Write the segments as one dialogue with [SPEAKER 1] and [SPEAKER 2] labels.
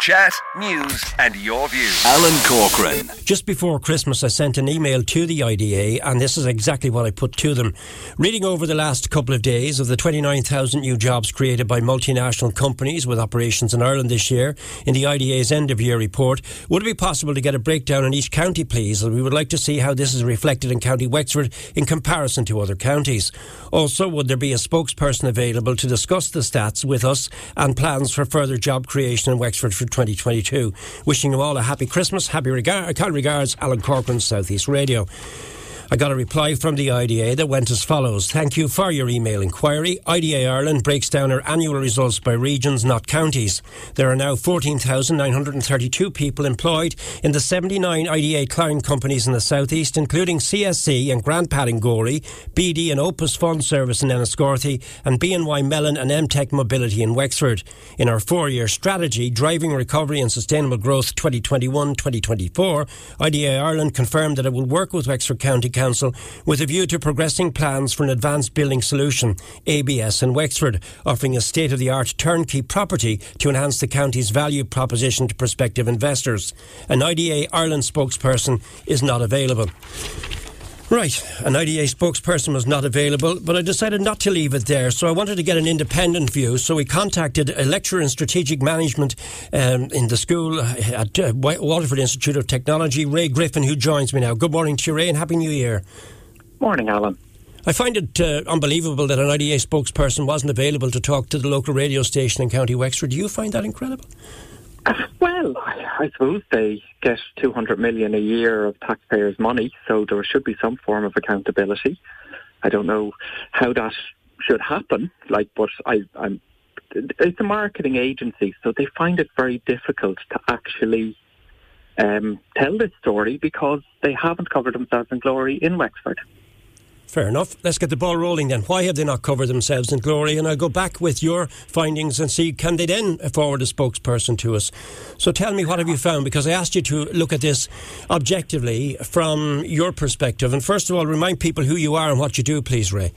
[SPEAKER 1] chat, news, and your views.
[SPEAKER 2] Alan Corcoran.
[SPEAKER 3] Just before Christmas, I sent an email to the IDA, and this is exactly what I put to them. Reading over the last couple of days of the 29,000 new jobs created by multinational companies with operations in Ireland this year in the IDA's end of year report, would it be possible to get a breakdown in each county, please? We would like to see how this is reflected in County Wexford in comparison to other counties. Also, would there be a spokesperson available to discuss the stats with us and plans for further job creation in Wexford for 2022. Wishing you all a happy Christmas, happy kind regards, Alan Corcoran, Southeast Radio. I got a reply from the IDA that went as follows. Thank you for your email inquiry. IDA Ireland breaks down our annual results by regions, not counties. There are now 14,932 people employed in the 79 IDA client companies in the southeast, including CSC and Grant Padding Gorey, BD and Opus Fund Service in Enniscorthy, and BNY Mellon and MTech Mobility in Wexford. In our four-year strategy, Driving Recovery and Sustainable Growth 2021-2024, IDA Ireland confirmed that it will work with Wexford County Council with a view to progressing plans for an advanced building solution, ABS in Wexford, offering a state of the art turnkey property to enhance the county's value proposition to prospective investors. An IDA Ireland spokesperson is not available. Right, an IDA spokesperson was not available, but I decided not to leave it there. So I wanted to get an independent view. So we contacted a lecturer in strategic management um, in the school at uh, Waterford Institute of Technology, Ray Griffin, who joins me now. Good morning to you, Ray, and Happy New Year.
[SPEAKER 4] Morning, Alan.
[SPEAKER 3] I find it uh, unbelievable that an IDA spokesperson wasn't available to talk to the local radio station in County Wexford. Do you find that incredible?
[SPEAKER 4] Well, I suppose they get 200 million a year of taxpayers' money, so there should be some form of accountability. I don't know how that should happen, like, but I, I'm. It's a marketing agency, so they find it very difficult to actually um, tell this story because they haven't covered themselves in glory in Wexford.
[SPEAKER 3] Fair enough. Let's get the ball rolling then. Why have they not covered themselves in glory? And I'll go back with your findings and see can they then forward a spokesperson to us. So tell me what have you found? Because I asked you to look at this objectively from your perspective. And first of all, remind people who you are and what you do, please, Ray.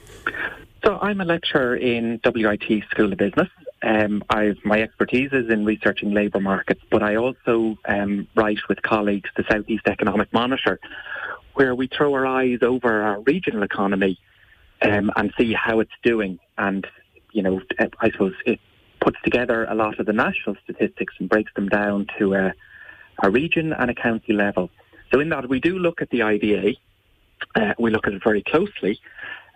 [SPEAKER 4] So I'm a lecturer in WIT School of Business. Um, my expertise is in researching labour markets, but I also um, write with colleagues the Southeast Economic Monitor, where we throw our eyes over our regional economy um, and see how it's doing. And, you know, I suppose it puts together a lot of the national statistics and breaks them down to a, a region and a county level. So in that, we do look at the IDA. Uh, we look at it very closely.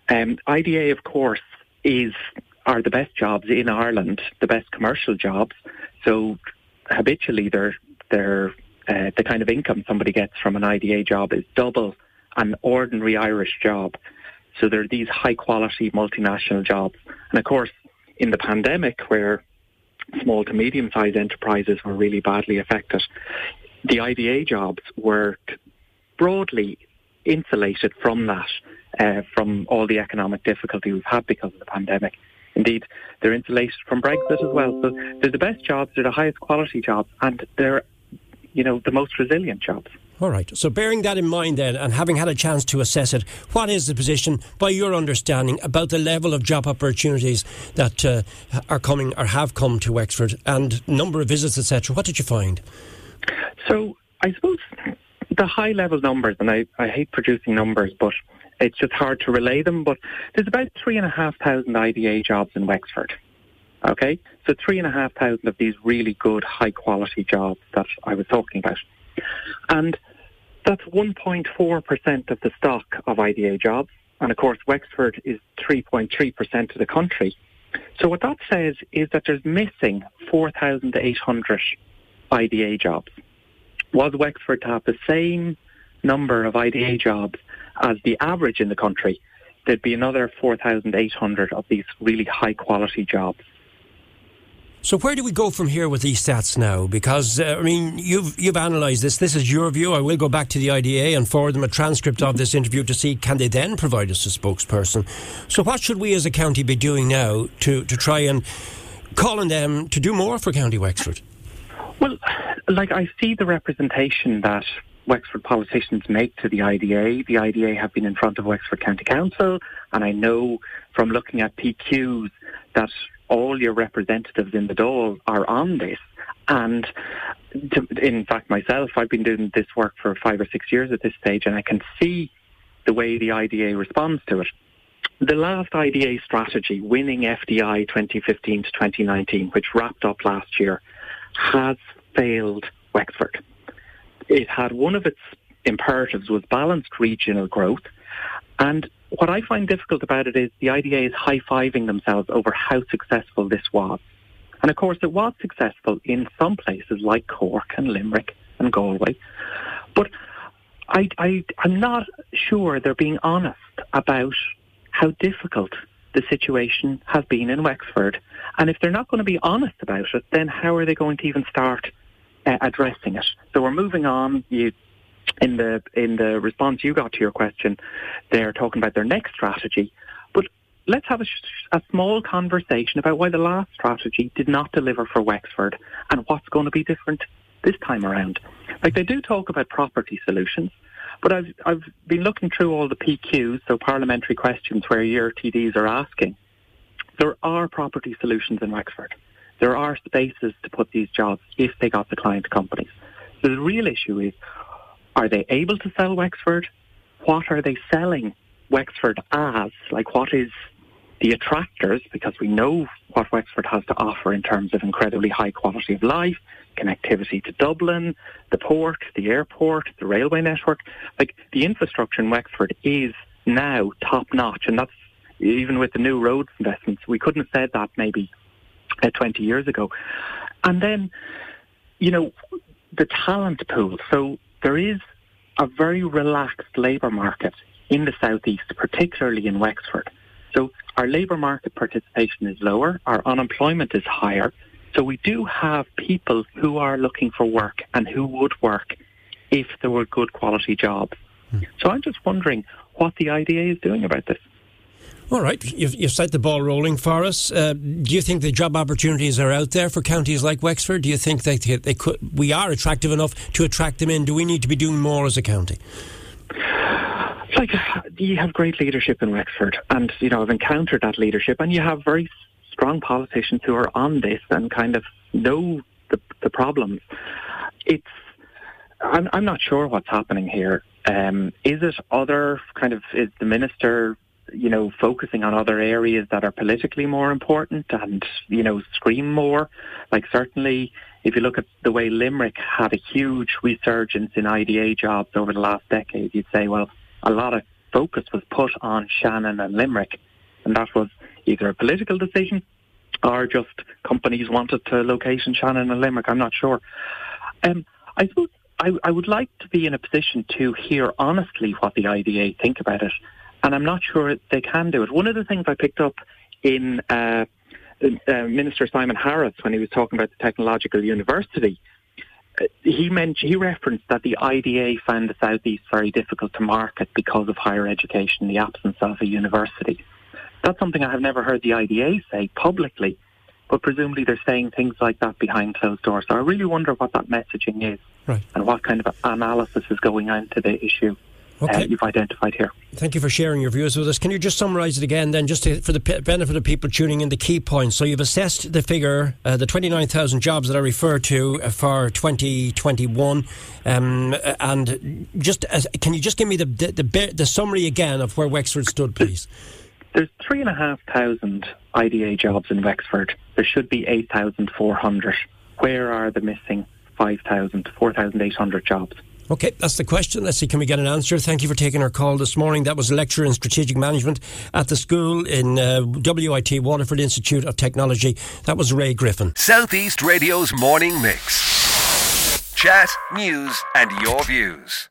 [SPEAKER 4] Um, IDA, of course, is are the best jobs in Ireland, the best commercial jobs. So habitually, they're they're uh, the kind of income somebody gets from an IDA job is double an ordinary Irish job. So there are these high quality multinational jobs. And of course, in the pandemic where small to medium sized enterprises were really badly affected, the IDA jobs were broadly insulated from that, uh, from all the economic difficulty we've had because of the pandemic. Indeed, they're insulated from Brexit as well. So they're the best jobs, they're the highest quality jobs, and they're you know, the most resilient jobs.
[SPEAKER 3] All right. So, bearing that in mind, then, and having had a chance to assess it, what is the position, by your understanding, about the level of job opportunities that uh, are coming or have come to Wexford, and number of visits, etc.? What did you find?
[SPEAKER 4] So, I suppose the high level numbers, and I, I hate producing numbers, but it's just hard to relay them. But there's about three and a half thousand IDA jobs in Wexford. Okay, so three and a half thousand of these really good, high quality jobs that I was talking about, and that's 1.4% of the stock of IDA jobs. And of course, Wexford is 3.3% of the country. So what that says is that there's missing 4,800 IDA jobs. Was Wexford to have the same number of IDA jobs as the average in the country, there'd be another 4,800 of these really high quality jobs.
[SPEAKER 3] So where do we go from here with these stats now? Because uh, I mean, you've you've analysed this. This is your view. I will go back to the IDA and forward them a transcript of this interview to see can they then provide us a spokesperson. So what should we as a county be doing now to to try and call on them to do more for County Wexford?
[SPEAKER 4] Well, like I see the representation that Wexford politicians make to the IDA. The IDA have been in front of Wexford County Council, and I know from looking at PQs that all your representatives in the Dáil are on this. And to, in fact, myself, I've been doing this work for five or six years at this stage, and I can see the way the IDA responds to it. The last IDA strategy, winning FDI 2015 to 2019, which wrapped up last year, has failed Wexford. It had one of its imperatives was balanced regional growth, and what I find difficult about it is the IDA is high-fiving themselves over how successful this was. And of course, it was successful in some places like Cork and Limerick and Galway. But I, I, I'm not sure they're being honest about how difficult the situation has been in Wexford. And if they're not going to be honest about it, then how are they going to even start uh, addressing it? So we're moving on. You in the in the response you got to your question, they're talking about their next strategy. But let's have a, a, small conversation about why the last strategy did not deliver for Wexford and what's going to be different this time around. Like they do talk about property solutions, but I've I've been looking through all the PQs, so parliamentary questions where your TDs are asking. There are property solutions in Wexford. There are spaces to put these jobs if they got the client companies. So the real issue is are they able to sell Wexford? What are they selling Wexford as? Like, what is the attractors? Because we know what Wexford has to offer in terms of incredibly high quality of life, connectivity to Dublin, the port, the airport, the railway network. Like, the infrastructure in Wexford is now top notch, and that's even with the new roads investments. We couldn't have said that maybe uh, 20 years ago. And then, you know, the talent pool. So there is a very relaxed labour market in the southeast, particularly in Wexford. So our labour market participation is lower, our unemployment is higher. So we do have people who are looking for work and who would work if there were good quality jobs. Hmm. So I'm just wondering what the IDA is doing about this.
[SPEAKER 3] All right, you've, you've set the ball rolling for us. Uh, do you think the job opportunities are out there for counties like Wexford? Do you think they, they could, we are attractive enough to attract them in? Do we need to be doing more as a county?
[SPEAKER 4] Like you have great leadership in Wexford, and you know I've encountered that leadership, and you have very strong politicians who are on this and kind of know the, the problems. It's I'm, I'm not sure what's happening here. Um, is it other kind of is the minister you know, focusing on other areas that are politically more important and, you know, scream more. Like certainly, if you look at the way Limerick had a huge resurgence in IDA jobs over the last decade, you'd say, well, a lot of focus was put on Shannon and Limerick. And that was either a political decision or just companies wanted to locate in Shannon and Limerick. I'm not sure. Um, I suppose I, I would like to be in a position to hear honestly what the IDA think about it and I'm not sure they can do it. One of the things I picked up in uh, uh, Minister Simon Harris when he was talking about the technological university, uh, he mentioned he referenced that the IDA found the southeast very difficult to market because of higher education, the absence of a university. That's something I have never heard the IDA say publicly, but presumably they're saying things like that behind closed doors. So I really wonder what that messaging is right. and what kind of analysis is going on to the issue okay. uh, you've identified here.
[SPEAKER 3] Thank you for sharing your views with us. Can you just summarise it again, then, just to, for the p- benefit of people tuning in, the key points? So you've assessed the figure, uh, the 29,000 jobs that I referred to uh, for 2021, um, and just as, can you just give me the, the, the, the summary again of where Wexford stood, please?
[SPEAKER 4] There's three and a half thousand IDA jobs in Wexford. There should be 8,400. Where are the missing 5,000, 4,800 jobs?
[SPEAKER 3] Okay, that's the question. Let's see, can we get an answer? Thank you for taking our call this morning. That was a lecturer in strategic management at the school in uh, WIT, Waterford Institute of Technology. That was Ray Griffin.
[SPEAKER 1] Southeast Radio's morning mix. Chat, news, and your views.